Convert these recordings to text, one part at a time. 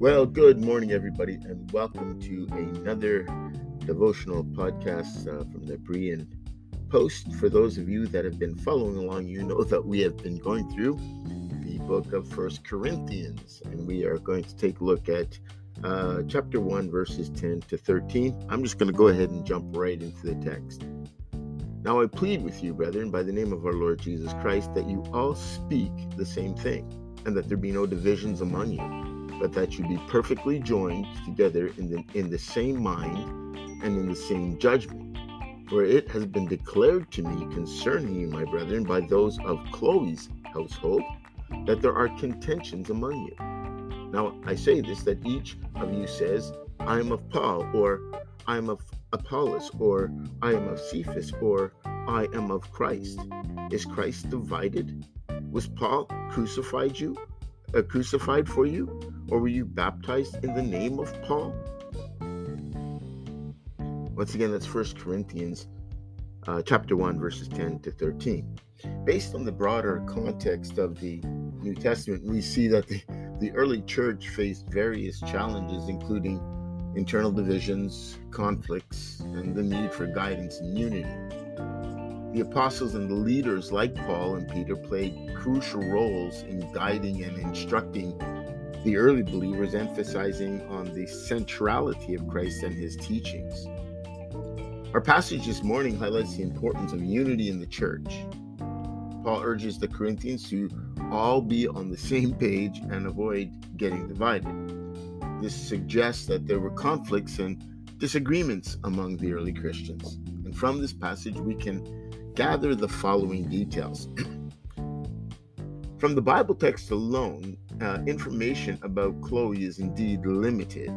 Well, good morning, everybody, and welcome to another devotional podcast uh, from the Berean Post. For those of you that have been following along, you know that we have been going through the book of First Corinthians, and we are going to take a look at uh, chapter 1, verses 10 to 13. I'm just going to go ahead and jump right into the text. Now I plead with you, brethren, by the name of our Lord Jesus Christ, that you all speak the same thing, and that there be no divisions among you but that you be perfectly joined together in the, in the same mind and in the same judgment. For it has been declared to me concerning you, my brethren, by those of Chloe's household, that there are contentions among you. Now I say this that each of you says, I am of Paul, or I am of Apollos, or I am of Cephas, or I am of Christ. Is Christ divided? Was Paul crucified you? Uh, crucified for you? Or were you baptized in the name of Paul? Once again, that's First Corinthians uh, chapter 1, verses 10 to 13. Based on the broader context of the New Testament, we see that the, the early church faced various challenges, including internal divisions, conflicts, and the need for guidance and unity. The apostles and the leaders like Paul and Peter played crucial roles in guiding and instructing the early believers emphasizing on the centrality of Christ and his teachings. Our passage this morning highlights the importance of unity in the church. Paul urges the Corinthians to all be on the same page and avoid getting divided. This suggests that there were conflicts and disagreements among the early Christians. And from this passage, we can gather the following details. from the Bible text alone, uh, information about Chloe is indeed limited.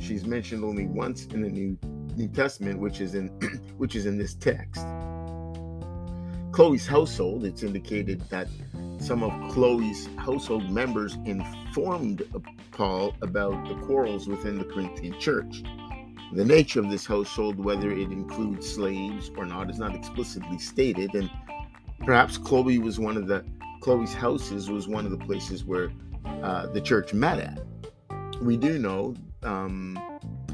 She's mentioned only once in the New New Testament, which is in which is in this text. Chloe's household, it's indicated that some of Chloe's household members informed Paul about the quarrels within the Corinthian church. The nature of this household, whether it includes slaves or not, is not explicitly stated, and perhaps Chloe was one of the Chloe's houses was one of the places where uh, the church met at. We do know, um,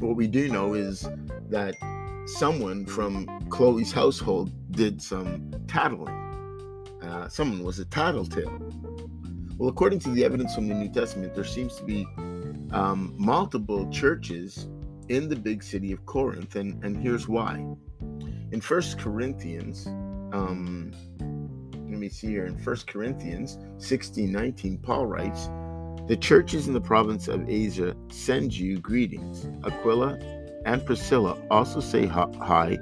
what we do know is that someone from Chloe's household did some tattling. Uh, someone was a tattletale. Well, according to the evidence from the New Testament, there seems to be um, multiple churches in the big city of Corinth, and, and here's why. In First Corinthians, um, see here, in First Corinthians 16 19, Paul writes, the churches in the province of Asia send you greetings. Aquila and Priscilla also say hi,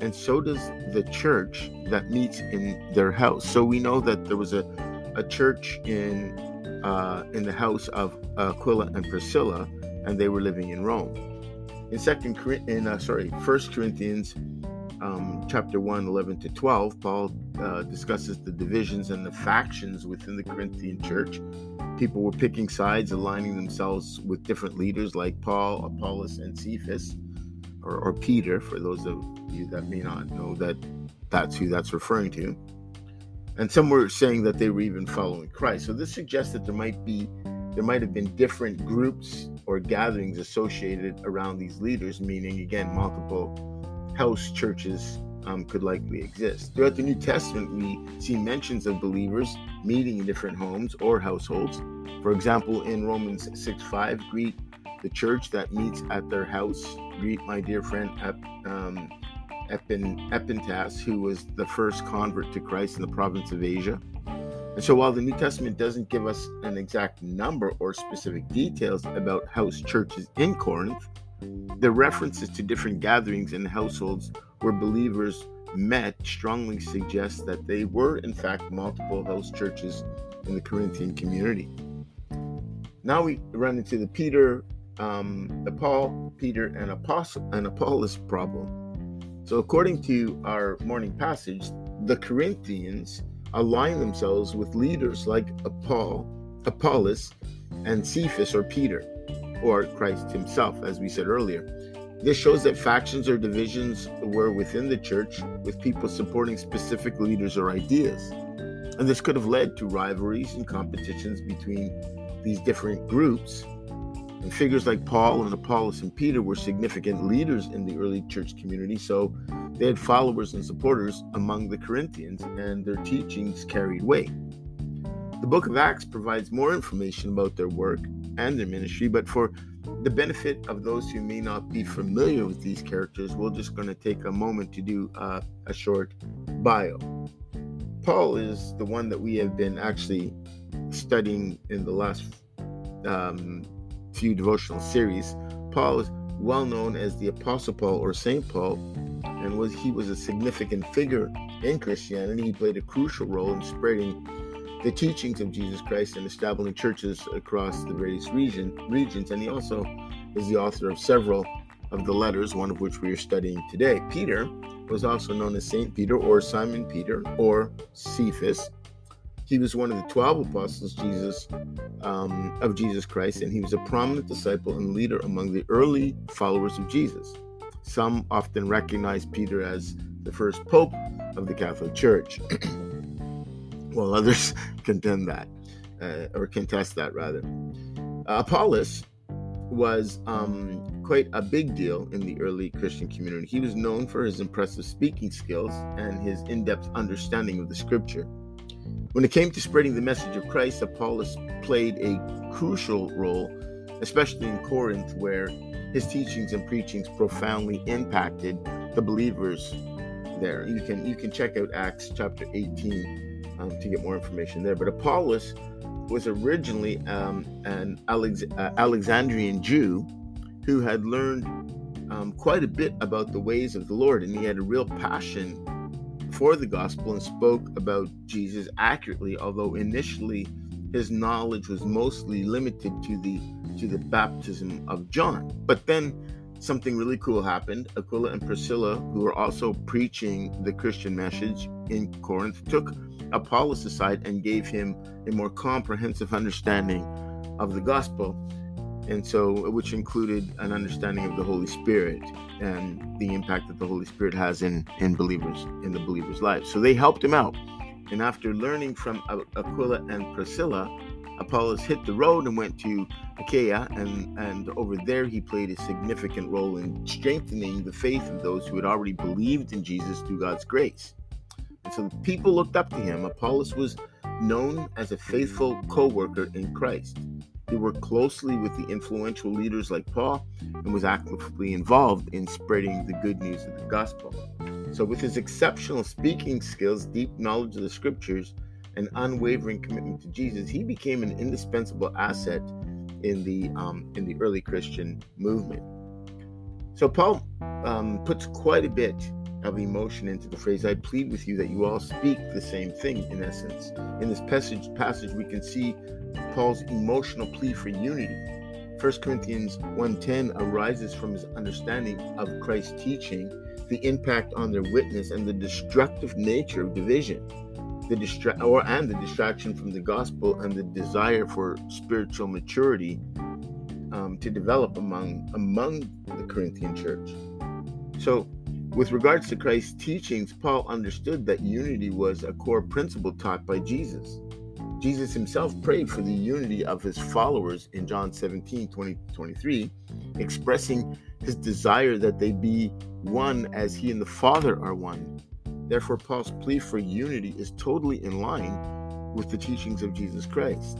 and so does the church that meets in their house. So we know that there was a, a church in uh, in the house of Aquila and Priscilla, and they were living in Rome. In second in uh, sorry, First Corinthians um, chapter 1, 11 to 12, Paul uh, discusses the divisions and the factions within the Corinthian church. People were picking sides, aligning themselves with different leaders like Paul, Apollos, and Cephas, or, or Peter, for those of you that may not know that that's who that's referring to. And some were saying that they were even following Christ. So this suggests that there might be there might have been different groups or gatherings associated around these leaders, meaning again multiple house churches um, could likely exist. Throughout the New Testament, we see mentions of believers meeting in different homes or households. For example, in Romans 6 5, greet the church that meets at their house. Greet my dear friend um, Epin, Epaphras, who was the first convert to Christ in the province of Asia. And so, while the New Testament doesn't give us an exact number or specific details about house churches in Corinth, the references to different gatherings and households where believers met strongly suggest that they were, in fact, multiple house churches in the Corinthian community. Now we run into the Peter, um, the Paul, Peter, and Apostle and Apollos problem. So, according to our morning passage, the Corinthians align themselves with leaders like Paul, Apollos, and Cephas or Peter, or Christ himself, as we said earlier. This shows that factions or divisions were within the church, with people supporting specific leaders or ideas. And this could have led to rivalries and competitions between these different groups. And figures like Paul and Apollos and Peter were significant leaders in the early church community, so they had followers and supporters among the Corinthians, and their teachings carried weight. The book of Acts provides more information about their work and their ministry, but for the benefit of those who may not be familiar with these characters, we're just going to take a moment to do uh, a short bio. Paul is the one that we have been actually studying in the last um, few devotional series. Paul is well known as the Apostle Paul or Saint Paul, and was he was a significant figure in Christianity. He played a crucial role in spreading the teachings of Jesus Christ and establishing churches across the various region, regions. And he also is the author of several of the letters, one of which we are studying today. Peter was also known as Saint Peter or Simon Peter or Cephas. He was one of the 12 apostles Jesus um, of Jesus Christ, and he was a prominent disciple and leader among the early followers of Jesus. Some often recognize Peter as the first pope of the Catholic Church. while others contend that, uh, or contest that rather. Uh, Apollos was um, quite a big deal in the early Christian community. He was known for his impressive speaking skills and his in depth understanding of the scripture. When it came to spreading the message of Christ, Apollos played a crucial role, especially in Corinth, where his teachings and preachings profoundly impacted the believers there. You can you can check out Acts chapter 18 um, to get more information there. But Apollos was originally um, an Alex- uh, Alexandrian Jew who had learned um, quite a bit about the ways of the Lord, and he had a real passion for the gospel and spoke about Jesus accurately, although initially his knowledge was mostly limited to the to the baptism of John. But then something really cool happened. Aquila and Priscilla, who were also preaching the Christian message in Corinth, took Apollos aside and gave him a more comprehensive understanding of the gospel, and so which included an understanding of the Holy Spirit and the impact that the Holy Spirit has in in believers in the believers' lives. So they helped him out, and after learning from Aquila and Priscilla, Apollos hit the road and went to Achaia, and, and over there he played a significant role in strengthening the faith of those who had already believed in Jesus through God's grace. So people looked up to him. Apollos was known as a faithful co worker in Christ. He worked closely with the influential leaders like Paul and was actively involved in spreading the good news of the gospel. So, with his exceptional speaking skills, deep knowledge of the scriptures, and unwavering commitment to Jesus, he became an indispensable asset in the um, in the early Christian movement. So Paul um, puts quite a bit of emotion into the phrase, I plead with you that you all speak the same thing, in essence. In this passage, passage we can see Paul's emotional plea for unity. 1 Corinthians 1.10 arises from his understanding of Christ's teaching, the impact on their witness, and the destructive nature of division. The distra- or and the distraction from the gospel and the desire for spiritual maturity um, to develop among among the Corinthian church. So with regards to Christ's teachings, Paul understood that unity was a core principle taught by Jesus. Jesus himself prayed for the unity of his followers in John 17 20 23, expressing his desire that they be one as he and the Father are one. Therefore, Paul's plea for unity is totally in line with the teachings of Jesus Christ.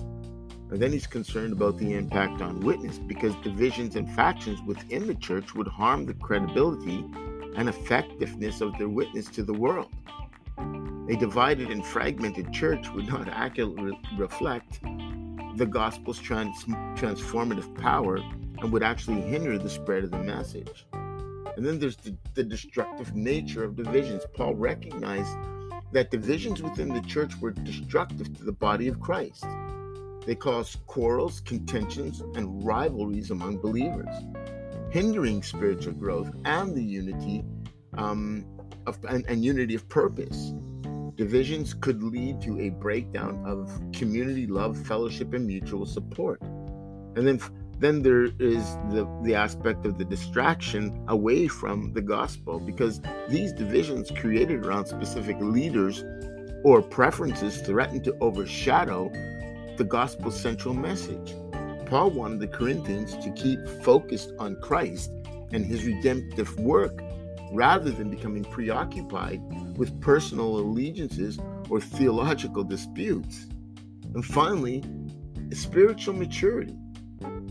And then he's concerned about the impact on witness because divisions and factions within the church would harm the credibility and effectiveness of their witness to the world. A divided and fragmented church would not accurately reflect the gospel's trans- transformative power and would actually hinder the spread of the message. And then there's the, the destructive nature of divisions. Paul recognized that divisions within the church were destructive to the body of Christ. They caused quarrels, contentions, and rivalries among believers, hindering spiritual growth and the unity um, of, and, and unity of purpose. Divisions could lead to a breakdown of community love, fellowship, and mutual support. And then, then there is the, the aspect of the distraction away from the gospel because these divisions created around specific leaders or preferences threaten to overshadow the gospel's central message. Paul wanted the Corinthians to keep focused on Christ and his redemptive work rather than becoming preoccupied with personal allegiances or theological disputes. And finally, spiritual maturity.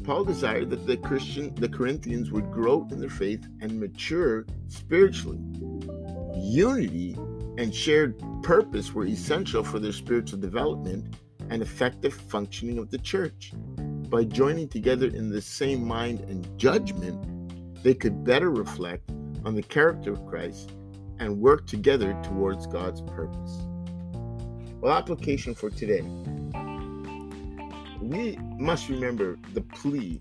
Paul desired that the Christian the Corinthians would grow in their faith and mature spiritually. Unity and shared purpose were essential for their spiritual development and effective functioning of the church. By joining together in the same mind and judgment, they could better reflect on the character of Christ and work together towards God's purpose. Well, application for today. We must remember the plea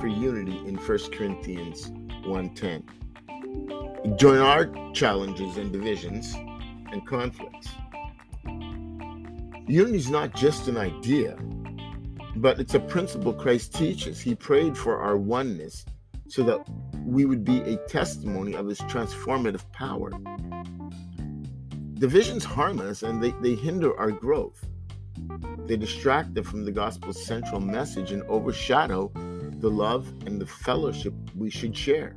for unity in 1 Corinthians 1:10. Join our challenges and divisions and conflicts Unity is not just an idea, but it's a principle Christ teaches. He prayed for our oneness so that we would be a testimony of his transformative power. Divisions harm us and they, they hinder our growth. They distract us from the gospel's central message and overshadow the love and the fellowship we should share.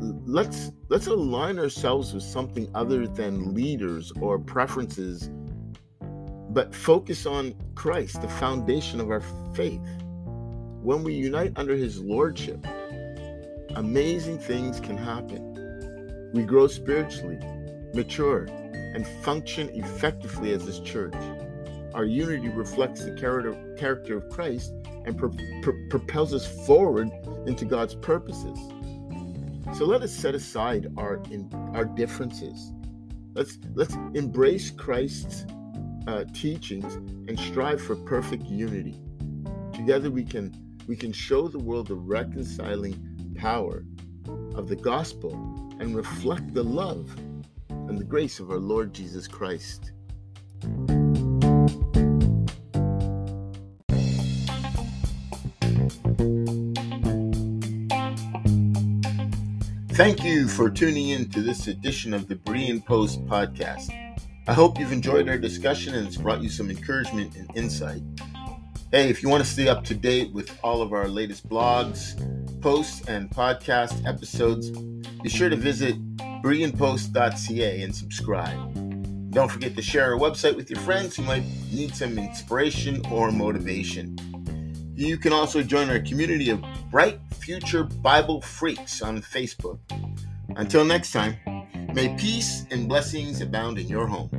Let's let's align ourselves with something other than leaders or preferences but focus on Christ, the foundation of our faith. When we unite under his lordship, amazing things can happen. We grow spiritually, mature, and function effectively as his church. Our unity reflects the character, of Christ and pro- pro- propels us forward into God's purposes. So let us set aside our in, our differences. Let's let's embrace Christ's uh, teachings and strive for perfect unity. Together we can we can show the world the reconciling power of the gospel and reflect the love and the grace of our Lord Jesus Christ. Thank you for tuning in to this edition of the Berean Post podcast. I hope you've enjoyed our discussion and it's brought you some encouragement and insight. Hey, if you want to stay up to date with all of our latest blogs, posts, and podcast episodes, be sure to visit bereanpost.ca and subscribe. Don't forget to share our website with your friends who might need some inspiration or motivation. You can also join our community of Bright Future Bible Freaks on Facebook. Until next time, may peace and blessings abound in your home.